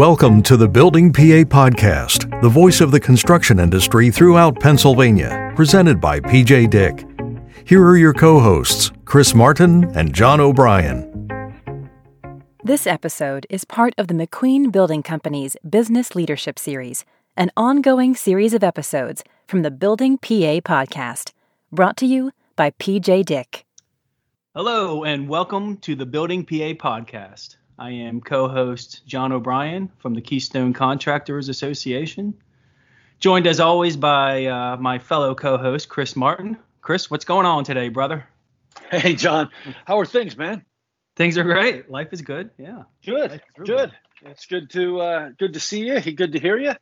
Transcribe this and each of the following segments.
Welcome to the Building PA Podcast, the voice of the construction industry throughout Pennsylvania, presented by PJ Dick. Here are your co hosts, Chris Martin and John O'Brien. This episode is part of the McQueen Building Company's Business Leadership Series, an ongoing series of episodes from the Building PA Podcast, brought to you by PJ Dick. Hello, and welcome to the Building PA Podcast. I am co host John O'Brien from the Keystone Contractors Association, joined as always by uh, my fellow co host, Chris Martin. Chris, what's going on today, brother? Hey, John. How are things, man? Things are great. Life is good. Yeah. Good. Good. It's good to uh, good to see you. Good to hear you.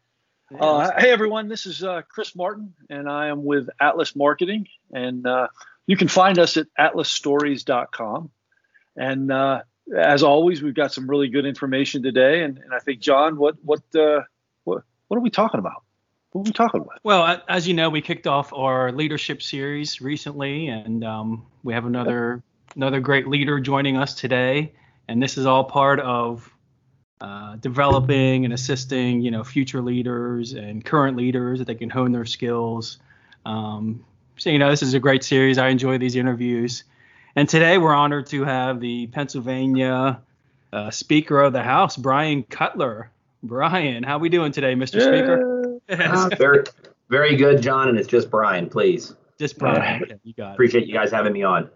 Yeah, uh, hey, everyone. This is uh, Chris Martin, and I am with Atlas Marketing, and uh, you can find us at atlasstories.com. And uh, as always, we've got some really good information today, and, and I think John, what what uh, what what are we talking about? What are we talking about? Well, as you know, we kicked off our leadership series recently, and um, we have another another great leader joining us today, and this is all part of uh, developing and assisting, you know, future leaders and current leaders that they can hone their skills. Um, so, you know, this is a great series. I enjoy these interviews. And today we're honored to have the Pennsylvania uh, Speaker of the House, Bryan Cutler. Bryan, how are we doing today, Mr. Speaker? uh, very, very good, John. And it's just Bryan, please. Just Bryan. Okay, you got it. Appreciate you guys having me on.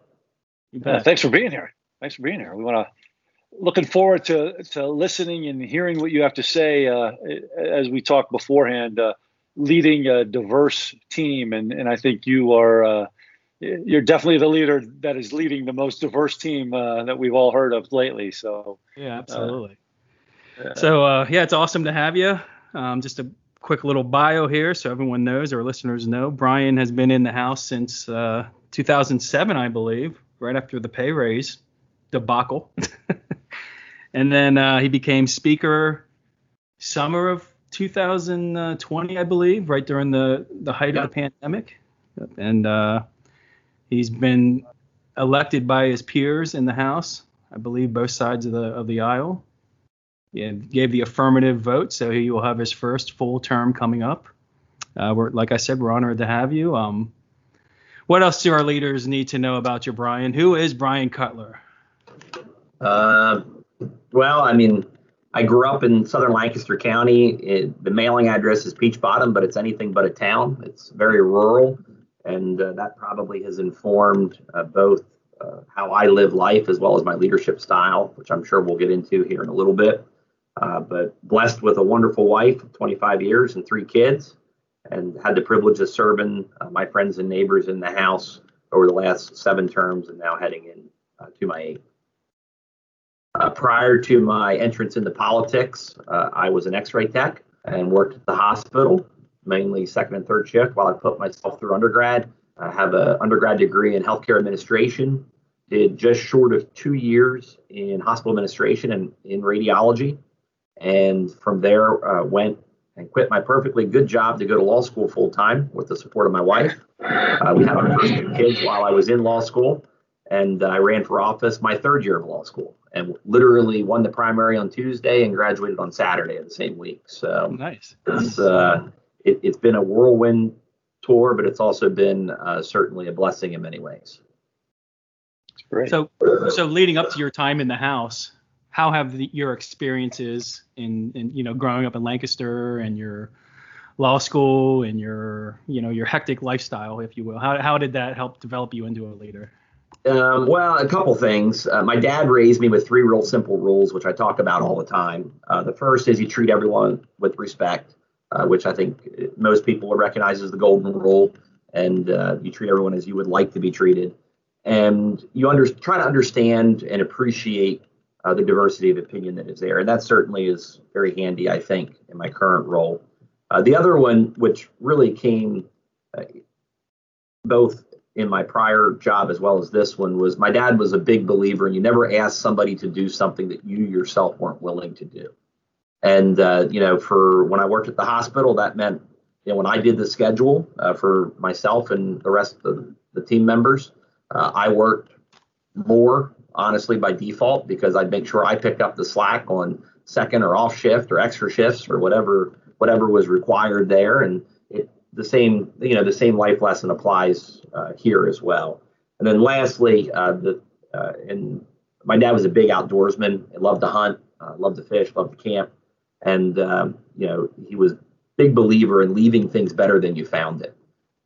Uh, thanks for being here. Thanks for being here. We want to looking forward to to listening and hearing what you have to say uh, as we talked beforehand. Uh, leading a diverse team, and and I think you are uh, you're definitely the leader that is leading the most diverse team uh, that we've all heard of lately. So yeah, absolutely. Uh, so uh, yeah, it's awesome to have you. Um, just a quick little bio here, so everyone knows, our listeners know. Bryan has been in the house since uh, 2007, I believe, right after the pay raise debacle, and then uh, he became speaker summer of 2020, I believe, right during the the height yeah. of the pandemic, and uh, He's been elected by his peers in the House, I believe both sides of the of the aisle. Yeah, gave the affirmative vote, so he will have his first full term coming up. Uh, we're, like I said, we're honored to have you. Um, what else do our leaders need to know about you, Bryan? Who is Bryan Cutler? Uh, well, I mean, I grew up in southern Lancaster County. It, the mailing address is Peach Bottom, but it's anything but a town. It's very rural and uh, that probably has informed uh, both uh, how I live life as well as my leadership style, which I'm sure we'll get into here in a little bit. Uh, but blessed with a wonderful wife of 25 years and three kids, and had the privilege of serving uh, my friends and neighbors in the House over the last seven terms, and now heading in uh, to my eighth. prior to my entrance into politics, I was an X-ray tech and worked at the hospital mainly second and third shift while I put myself through undergrad. I have an undergrad degree in healthcare administration, did just short of two years in hospital administration and in radiology. And from there, uh, went and quit my perfectly good job to go to law school full time with the support of my wife. Uh, we had our first two kids while I was in law school, and I ran for office my third year of law school and literally won the primary on Tuesday and graduated on Saturday of the same week. So nice. It's, uh, it, has been a whirlwind tour, but it's also been uh, certainly a blessing in many ways. Great. So, so leading up to your time in the house, how have the, your experiences in, in, you know, growing up in Lancaster and your law school and your, you know, your hectic lifestyle, if you will, how, how did that help develop you into a leader? Um, well, a couple things. Uh, my dad raised me with three real simple rules, which I talk about all the time. Uh, the first is you treat everyone with respect uh, which I think most people would recognize as the golden rule. And uh, you treat everyone as you would like to be treated. And you under, try to understand and appreciate uh, the diversity of opinion that is there. And that certainly is very handy, I think, in my current role. Uh, the other one, which really came uh, both in my prior job as well as this one, was my dad was a big believer, and you never ask somebody to do something that you yourself weren't willing to do. And uh, you know, for when I worked at the hospital, that meant you know when I did the schedule uh, for myself and the rest of the team members, uh, I worked more honestly, by default, because I'd make sure I picked up the slack on second or off shift or extra shifts or whatever whatever was required there. And it, the same, you know, the same life lesson applies uh, here as well. And then lastly, uh, the uh, and my dad was a big outdoorsman. He loved to hunt, loved to fish, loved to camp, and um, you know he was big believer in leaving things better than you found it.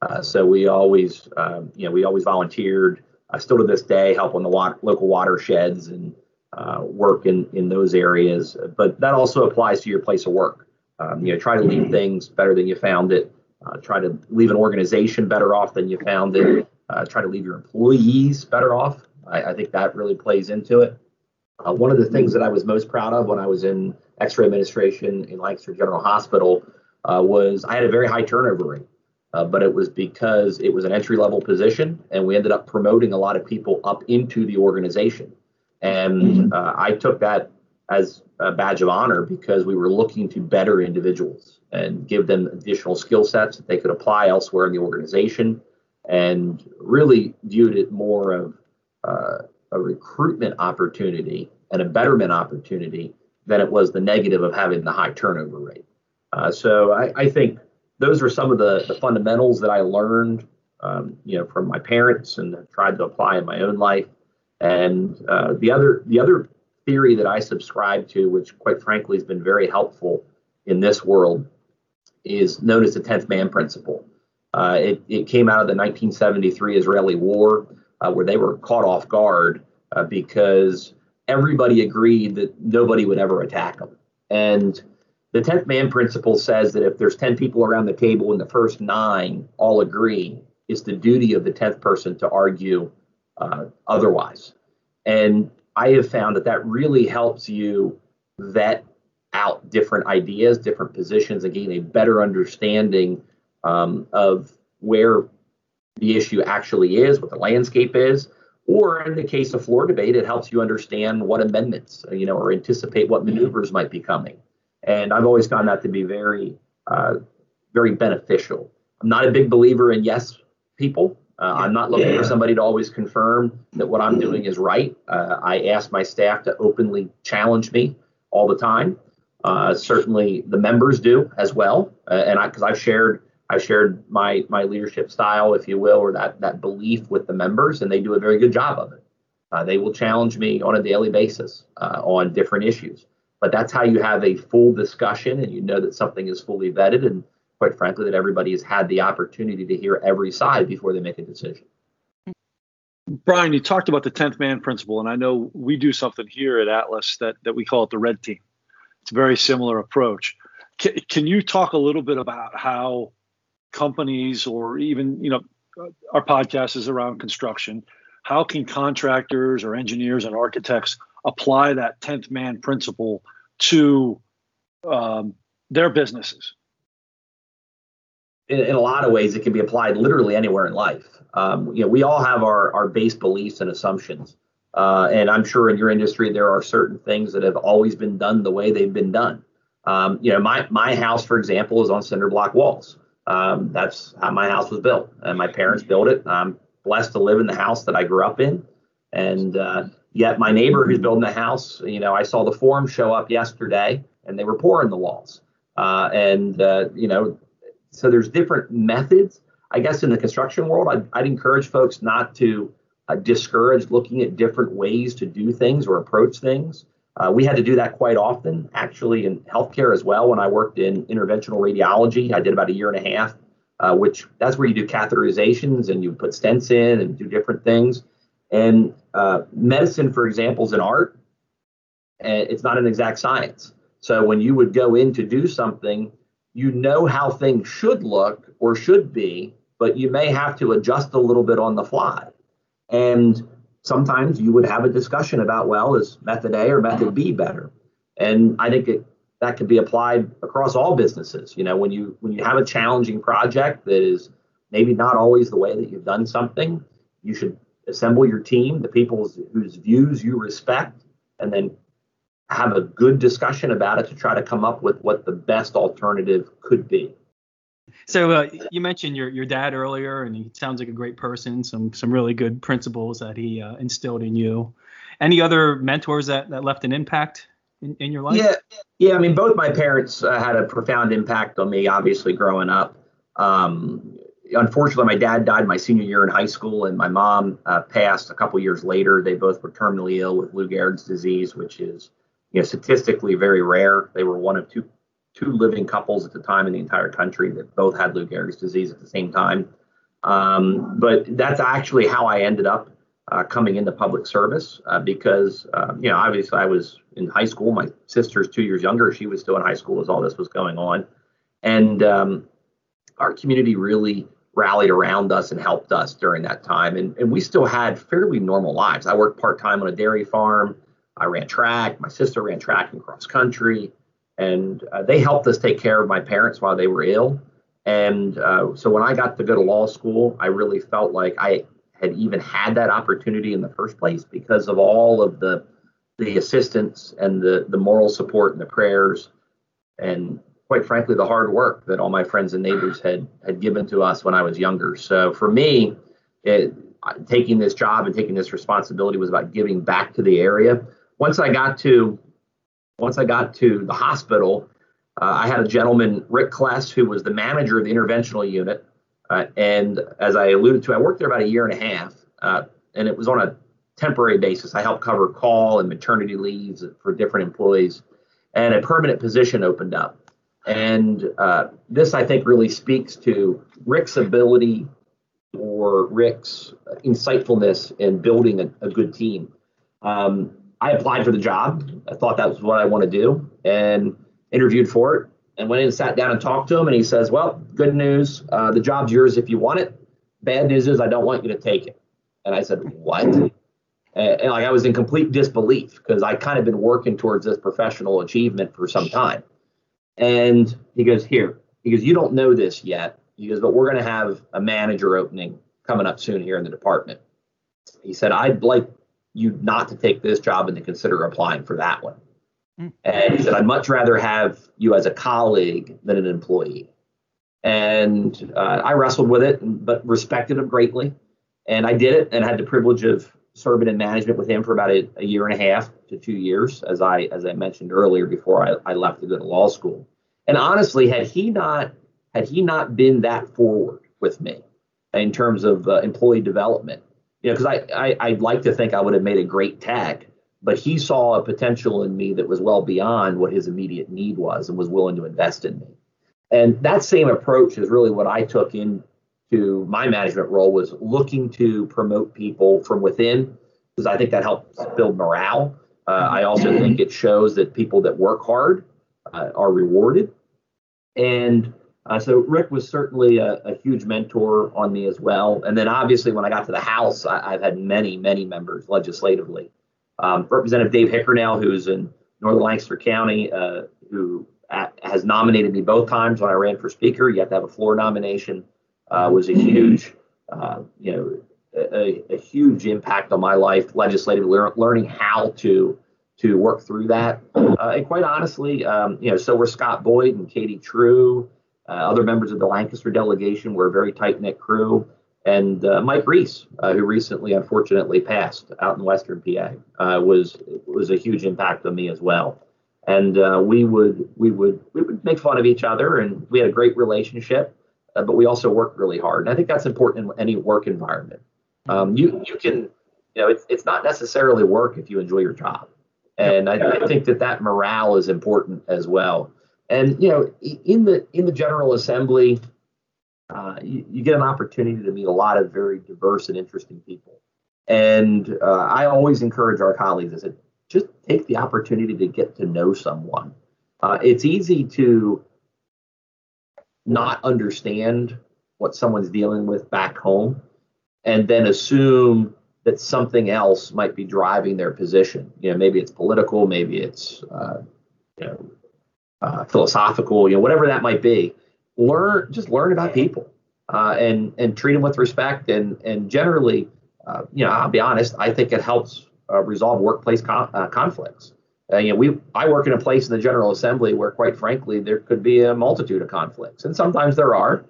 Uh, so we always, um, you know, we always volunteered. I still to this day help on the water, local watersheds and uh, work in in those areas. But that also applies to your place of work. Um, you know, try to leave things better than you found it. Uh, try to leave an organization better off than you found it. Uh, try to leave your employees better off. I, I think that really plays into it. Uh, one of the things that I was most proud of when I was in X-ray administration in Lancaster General Hospital uh, was I had a very high turnover rate. Uh, but it was because it was an entry level position, and we ended up promoting a lot of people up into the organization. And mm-hmm. uh, I took that as a badge of honor because we were looking to better individuals and give them additional skill sets that they could apply elsewhere in the organization, and really viewed it more of uh, a recruitment opportunity and a betterment opportunity than it was the negative of having the high turnover rate. Uh, so I, I, think those are some of the, the fundamentals that I learned, um, you know, from my parents and tried to apply in my own life. And uh, the other the other theory that I subscribe to, which quite frankly has been very helpful in this world, is known as the 10th man principle. Uh, it, it came out of the 1973 Israeli war, uh, where they were caught off guard uh, because everybody agreed that nobody would ever attack them. And the 10th man principle says that if there's 10 people around the table and the first nine all agree, it's the duty of the 10th person to argue uh, otherwise. And I have found that that really helps you vet out different ideas, different positions, and gain a better understanding um, of where the issue actually is, what the landscape is. Or in the case of floor debate, it helps you understand what amendments, you know, or anticipate what maneuvers might be coming. And I've always found that to be very, uh, very beneficial. I'm not a big believer in yes people. Uh, I'm not looking yeah. for somebody to always confirm that what I'm doing is right. Uh, I ask my staff to openly challenge me all the time. Uh, certainly, the members do as well, uh, and I because I've shared I've shared my my leadership style, if you will, or that that belief with the members, and they do a very good job of it. Uh, they will challenge me on a daily basis uh, on different issues. But that's how you have a full discussion and you know that something is fully vetted and quite frankly that everybody has had the opportunity to hear every side before they make a decision. Bryan you talked about the 10th man principle and i know we do something here at atlas that, that we call it the red team. It's a very similar approach. Can, can you talk a little bit about how companies or even you know our podcast is around construction how can contractors or engineers and architects apply that 10th man principle to um, their businesses? In, in, a lot of ways, it can be applied literally anywhere in life. Um, you know, we all have our, our base beliefs and assumptions. Uh, and I'm sure in your industry, there are certain things that have always been done the way they've been done. Um, you know, my, my house, for example, is on cinder block walls. Um, that's how my house was built. And my parents built it. I'm blessed to live in the house that I grew up in. And uh, Yet my neighbor who's building a house, you know, I saw the form show up yesterday and they were pouring the walls. Uh, and, uh, you know, so there's different methods. I guess in the construction world, I'd, I'd encourage folks not to uh, discourage looking at different ways to do things or approach things. Uh, we had to do that quite often, actually, in healthcare as well. When I worked in interventional radiology, I did about a year and a half, uh, which that's where you do catheterizations and you put stents in and do different things. And uh, medicine, for example, is an art. And it's not an exact science. So when you would go in to do something, you know how things should look or should be, but you may have to adjust a little bit on the fly. And sometimes you would have a discussion about, well, is method A or method B better? And I think it, that could be applied across all businesses. You know, when you when you have a challenging project that is maybe not always the way that you've done something, you should assemble your team, the people whose views you respect, and then have a good discussion about it to try to come up with what the best alternative could be. So uh, you mentioned your your dad earlier, and he sounds like a great person. Some some really good principles that he uh, instilled in you. any other mentors that, that left an impact in, in your life? Yeah, yeah. I mean, both my parents uh, had a profound impact on me. Obviously, growing up. Um, unfortunately, my dad died my senior year in high school, and my mom uh, passed a couple years later. They both were terminally ill with Lou Gehrig's disease, which is you know statistically very rare. They were one of two two living couples at the time in the entire country that both had Lou Gehrig's disease at the same time. Um, but that's actually how I ended up uh, coming into public service uh, because, uh, you know, obviously I was in high school. My sister's two years younger. She was still in high school as all this was going on. And um, our community really rallied around us and helped us during that time. And, and we still had fairly normal lives. I worked part time on a dairy farm. I ran track. My sister ran track and cross country and uh, they helped us take care of my parents while they were ill. And uh, so when I got to go to law school, I really felt like I had even had that opportunity in the first place because of all of the the assistance and the the moral support and the prayers and quite frankly the hard work that all my friends and neighbors had had given to us when I was younger. So for me, it, taking this job and taking this responsibility was about giving back to the area. Once I got to once I got to the hospital, uh, I had a gentleman, Rick Kless, who was the manager of the interventional unit. Uh, and as I alluded to, I worked there about a year and a half, uh, and it was on a temporary basis. I helped cover call and maternity leaves for different employees, and a permanent position opened up. And uh, this, I think, really speaks to Rick's ability or Rick's insightfulness in building a, a good team. Um, I applied for the job. I thought that was what I want to do and interviewed for it and went in and sat down and talked to him. And he says, Well, good news. Uh, the job's yours if you want it. Bad news is I don't want you to take it. And I said, What? And, and like I was in complete disbelief because I kind of been working towards this professional achievement for some time. And he goes, Here, he goes, You don't know this yet. He goes, But we're going to have a manager opening coming up soon here in the department. He said, I'd like you not to take this job and to consider applying for that one. Mm. And he said, I'd much rather have you as a colleague than an employee. And uh, I wrestled with it, but respected him greatly. And I did it and had the privilege of serving in management with him for about a, a year and a half to two years, as I as I mentioned earlier before I, I left to go to law school. And honestly, had he not had he not been that forward with me in terms of uh, employee development, you know, because I, I would like to think I would have made a great tag, but he saw a potential in me that was well beyond what his immediate need was and was willing to invest in me. And that same approach is really what I took into my management role was looking to promote people from within because I think that helps build morale. Uh, I also think it shows that people that work hard uh, are rewarded. And uh, so Rick was certainly a, a, huge mentor on me as well. And then obviously when I got to the House, I, have had many, many members legislatively. Um, Representative Dave Hickernell, who's in Northern Lancaster County, uh, who at, has nominated me both times when I ran for Speaker. You have to have a floor nomination. Uh, was a huge, uh, you know, a, a, huge impact on my life legislatively, learning how to to work through that. Uh, and quite honestly, um, you know, so were Scott Boyd and Katie True uh, other members of the Lancaster delegation were a very tight knit crew. And uh, Mike Reese, uh, who recently unfortunately passed out in Western PA, uh, was was a huge impact on me as well. And uh, we would we would we would make fun of each other, and we had a great relationship. Uh, but we also worked really hard, and I think that's important in any work environment. Um, you you can you know it's it's not necessarily work if you enjoy your job, and I, I think that that morale is important as well. And you know, in the in the General Assembly, uh, you, you, get an opportunity to meet a lot of very diverse and interesting people. And uh, I always encourage our colleagues. I said, just take the opportunity to get to know someone. Uh, it's easy to not understand what someone's dealing with back home, and then assume that something else might be driving their position. You know, maybe it's political, maybe it's uh, you know, uh, philosophical, you know, whatever that might be. Learn, just learn about people, uh, and and treat them with respect. And and generally, uh, you know, I'll be honest, I think it helps uh, resolve workplace con- uh, conflicts. Uh, you know, we I work in a place in the General Assembly where, quite frankly, there could be a multitude of conflicts, and sometimes there are.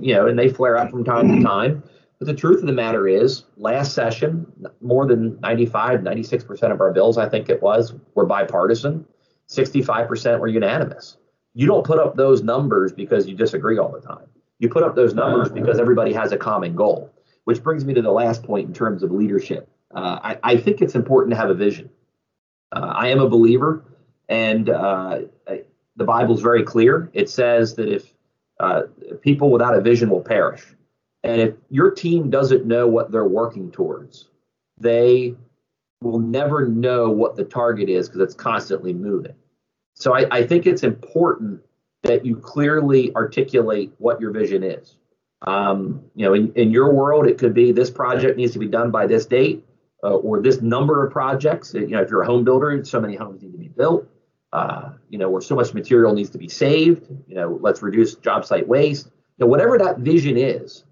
you know, and they flare up from time to time. But the truth of the matter is, last session, more than 95, 96% of our bills, I think it was, were bipartisan. 65% were unanimous. You don't put up those numbers because you disagree all the time. You put up those numbers because everybody has a common goal, which brings me to the last point in terms of leadership. Uh, I, I, think it's important to have a vision. Uh, I am a believer, and uh, the Bible's very clear. It says that if uh, people without a vision will perish, and if your team doesn't know what they're working towards, they will never know what the target is because it's constantly moving. So I, I, think it's important that you clearly articulate what your vision is. Um, you know, in, in, your world, it could be this project needs to be done by this date, uh, or this number of projects. You know, if you're a home builder, so many homes need to be built. Uh, you know, where so much material needs to be saved. You know, let's reduce job site waste. You know, whatever that vision is,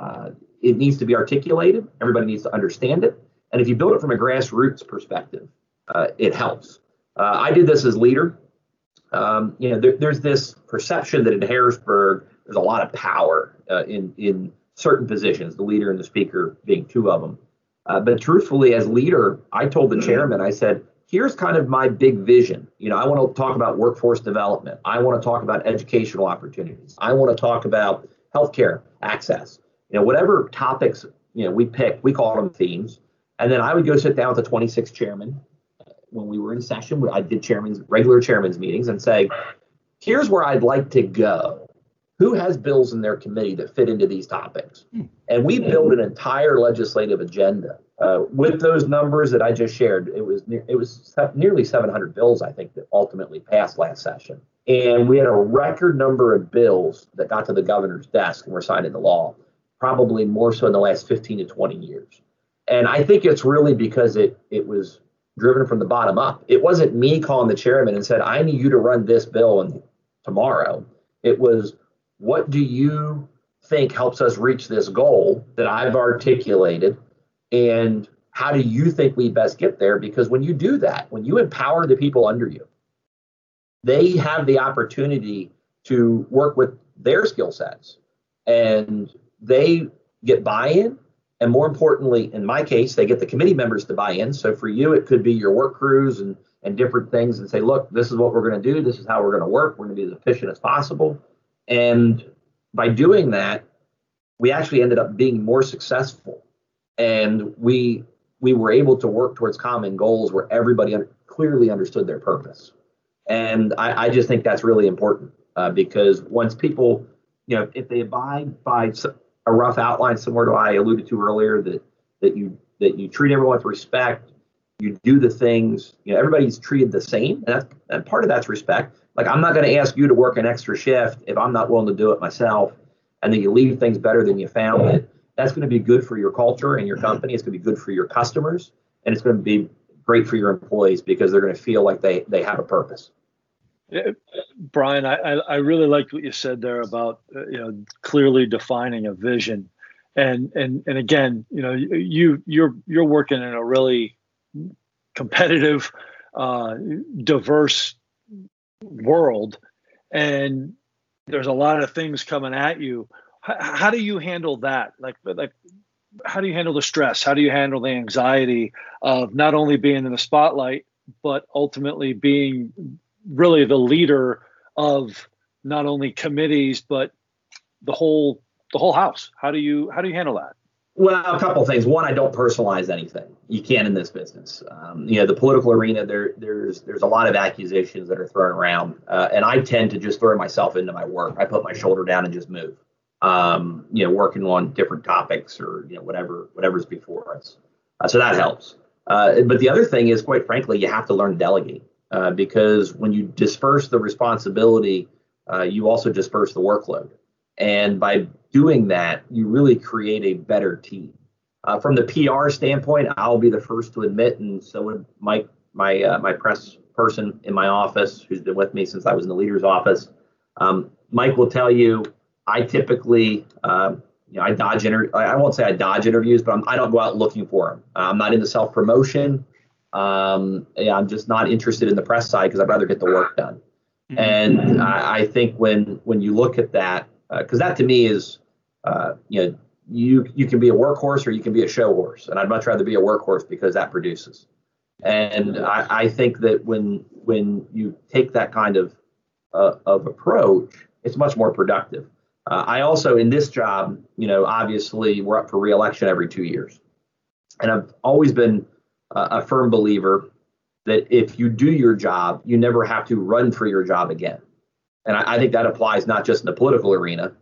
uh, it needs to be articulated. Everybody needs to understand it. And if you build it from a grassroots perspective, uh, it helps. Uh, I did this as leader. Um, you know, there, there's this perception that in Harrisburg there's a lot of power uh, in in certain positions, the leader and the speaker being two of them. Uh, but truthfully, as leader, I told the chairman, I said, here's kind of my big vision. You know, I want to talk about workforce development. I want to talk about educational opportunities. I want to talk about healthcare access. You know, whatever topics you know we pick, we call them themes. And then I would go sit down with the 26 chairman when we were in session. I did chairman's regular chairman's meetings and say, here's where I'd like to go. Who has bills in their committee that fit into these topics? Hmm. And we built an entire legislative agenda uh, with those numbers that I just shared. It was ne- it was nearly 700 bills, I think, that ultimately passed last session. And we had a record number of bills that got to the governor's desk and were signed into law, probably more so in the last 15 to 20 years and I think it's really because it it was driven from the bottom up. It wasn't me calling the chairman and said, "I need you to run this bill and tomorrow." It was, "What do you think helps us reach this goal that I've articulated, and how do you think we best get there?" Because when you do that, when you empower the people under you, they have the opportunity to work with their skill sets, and they get buy-in and more importantly, in my case, they get the committee members to buy in. So for you, it could be your work crews and, and different things and say, look, this is what we're going to do. This is how we're going to work. We're going to be as efficient as possible. And by doing that, we actually ended up being more successful. And we we were able to work towards common goals where everybody un- clearly understood their purpose. And I, I just think that's really important uh, because once people, you know, if they abide by a rough outline similar to what I alluded to earlier that that you that you treat everyone with respect, you do the things, you know, everybody's treated the same, and and part of that's respect. Like I'm not going to ask you to work an extra shift if I'm not willing to do it myself, and then you leave things better than you found it. That's going to be good for your culture and your company. It's going to be good for your customers, and it's going to be great for your employees because they're going to feel like they they have a purpose. Bryan, I, I really liked what you said there about uh, you know clearly defining a vision, and and and again, you know, you you're you're working in a really competitive, uh, diverse world, and there's a lot of things coming at you. How, how do you handle that? Like like how do you handle the stress? How do you handle the anxiety of not only being in the spotlight, but ultimately being really the leader of not only committees but the whole the whole house. How do you how do you handle that? Well, a couple things. One, I don't personalize anything. You can't in this business. Um, you know, the political arena. There, there's there's a lot of accusations that are thrown around, uh, and I tend to just throw myself into my work. I put my shoulder down and just move. Um, you know, working on different topics or you know whatever whatever's before us. Uh, so that helps. Uh, but the other thing is, quite frankly, you have to learn to delegate. Uh, because when you disperse the responsibility, uh, you also disperse the workload. And by doing that, you really create a better team. Uh, from the PR standpoint, I'll be the first to admit, and so would Mike, my uh, my press person in my office, who's been with me since I was in the leader's office. Um, Mike will tell you, I typically, um, you know, I dodge inter- I won't say I dodge interviews, but I'm, I do not go out looking for them. I'm not into self promotion. Um, yeah, I'm just not interested in the press side because I'd rather get the work done. Mm-hmm. And I, I, think when when you look at that, because uh, that to me is, uh, you know, you you can be a workhorse or you can be a show horse, and I'd much rather be a workhorse because that produces. And I, I think that when when you take that kind of uh, of approach, it's much more productive. Uh, I also in this job, you know, obviously we're up for reelection every two years, and I've always been a firm believer that if you do your job, you never have to run for your job again. And I, I think that applies not just in the political arena,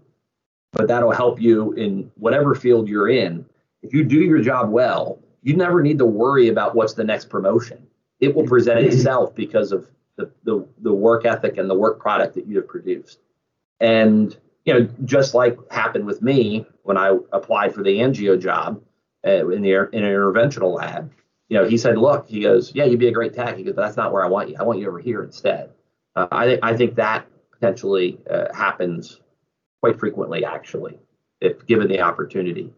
but that'll help you in whatever field you're in. If you do your job well, you never need to worry about what's the next promotion. It will present itself because of the, the, the work ethic and the work product that you have produced. And, you know, just like happened with me when I applied for the angio job uh, in the in an interventional lab, you know, he said, look, he goes, yeah, you'd be a great tech. He goes, that's not where I want you. I want you over here instead. Uh, I think I think that potentially uh, happens quite frequently, actually, if given the opportunity.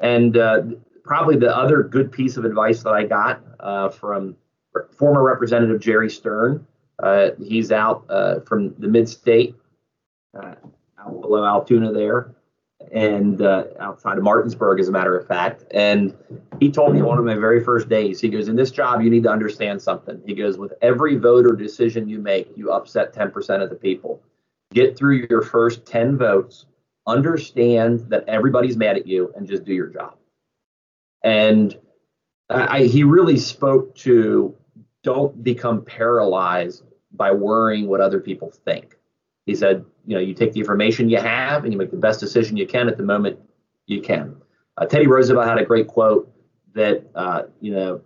And uh, probably the other good piece of advice that I got uh, from former Representative Jerry Stern. Uh, he's out uh, from the mid-state, out below Altoona there and uh, outside of Martinsburg, as a matter of fact. And he told me one of my very first days, he goes, In this job, you need to understand something. He goes, With every vote or decision you make, you upset 10% of the people. Get through your first 10 votes, understand that everybody's mad at you, and just do your job. And I, he really spoke to don't become paralyzed by worrying what other people think. He said, you know, you take the information you have and you make the best decision you can at the moment you can. Uh, Teddy Roosevelt had a great quote that, uh, you know,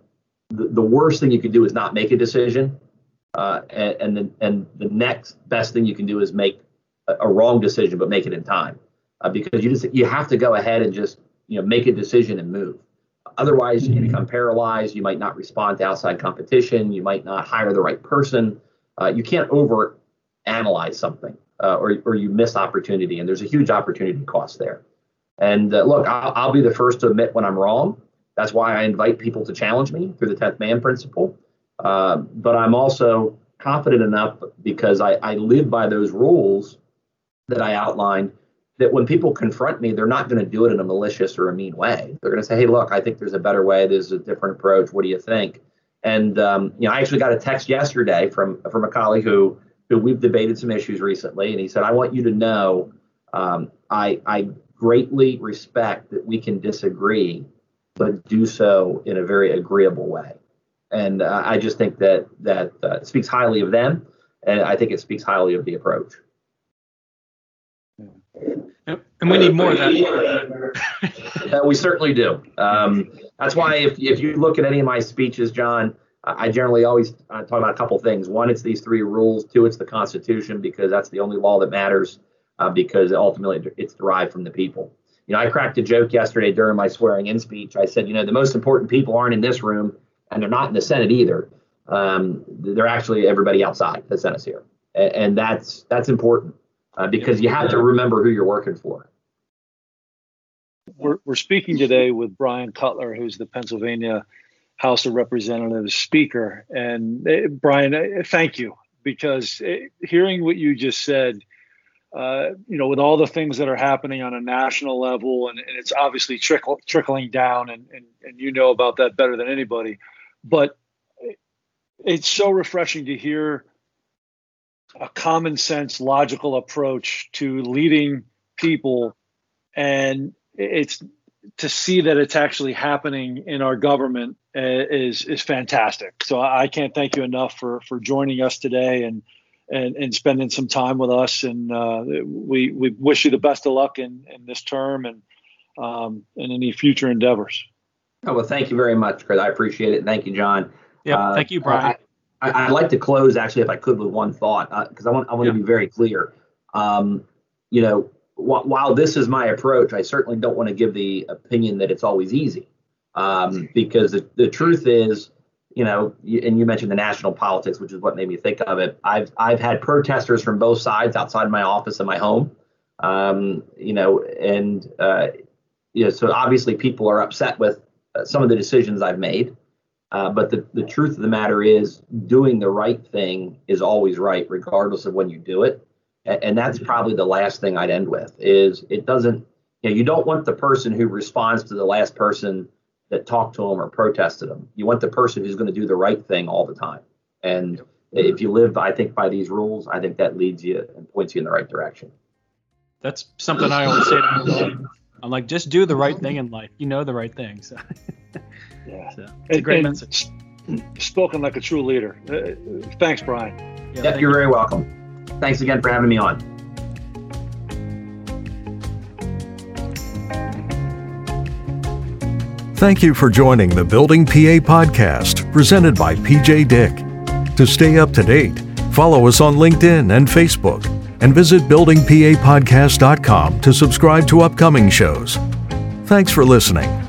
the, the worst thing you can do is not make a decision. Uh, and, and, the, and the next best thing you can do is make a, a wrong decision, but make it in time. Uh, because you just you have to go ahead and just you know make a decision and move. Otherwise, you become paralyzed. You might not respond to outside competition. You might not hire the right person. Uh, you can't over analyze something uh, or, or you miss opportunity. And there's a huge opportunity cost there. And uh, look, I'll, I'll, be the first to admit when I'm wrong. That's why I invite people to challenge me through the 10th man principle. Uh, but I'm also confident enough because I, I live by those rules that I outlined that when people confront me, they're not going to do it in a malicious or a mean way. They're going to say, hey, look, I think there's a better way. There's a different approach. What do you think? And um, you know, I actually got a text yesterday from from a colleague who who we've debated some issues recently, and he said, "I want you to know, um, I I greatly respect that we can disagree, but do so in a very agreeable way." And uh, I just think that that uh, speaks highly of them, and I think it speaks highly of the approach. And we need more of that. we certainly do. Um, that's why if, if you look at any of my speeches, John, I generally always uh, talk about a couple things. One, it's these three rules. Two, it's the Constitution because that's the only law that matters uh, because ultimately it's derived from the people. You know, I cracked a joke yesterday during my swearing in speech. I said, you know, the most important people aren't in this room and they're not in the Senate either. Um, they're actually everybody outside that sent us here. And, and that's that's important uh, because you have to remember who you're working for. We're, we're speaking today with Bryan Cutler, who's the Pennsylvania House of Representatives Speaker. And uh, Bryan, uh, thank you because uh, hearing what you just said, uh, you know, with all the things that are happening on a national level, and, and it's obviously trickle, trickling down, and, and, and you know about that better than anybody, but it's so refreshing to hear a common sense, logical approach to leading people. And it's to see that it's actually happening in our government is is fantastic. So I can't thank you enough for for joining us today and and, and spending some time with us. And uh, we we wish you the best of luck in, in this term and um, in any future endeavors. Oh, well, thank you very much, Chris. I appreciate it. Thank you, John. Yeah, uh, thank you, Bryan. I, would like to close actually, if I could, with one thought because uh, I want I want yeah. to be very clear. Um, you know, while this is my approach, I certainly don't want to give the opinion that it's always easy, um, because the, the truth is, you know, and you mentioned the national politics, which is what made me think of it. I've I've had protesters from both sides outside my office and my home, um, you know, and uh, you know, so obviously people are upset with uh, some of the decisions I've made. Uh, but the, the truth of the matter is, doing the right thing is always right, regardless of when you do it and that's probably the last thing I'd end with is it doesn't you know, you don't want the person who responds to the last person that talked to them or protested them. You want the person who's going to do the right thing all the time. And if you live, I think, by these rules, I think that leads you and points you in the right direction. That's something I always say to people. I'm like, just do the right thing in life. You know the right thing. So, yeah, so it's a great and message. Spoken like a true leader. Uh, thanks, Bryan. Yeah, yep, you're you. very welcome. Thanks again for having me on. Thank you for joining the Building PA podcast presented by PJ Dick. To stay up to date, follow us on LinkedIn and Facebook and visit buildingpapodcast.com to subscribe to upcoming shows. Thanks for listening.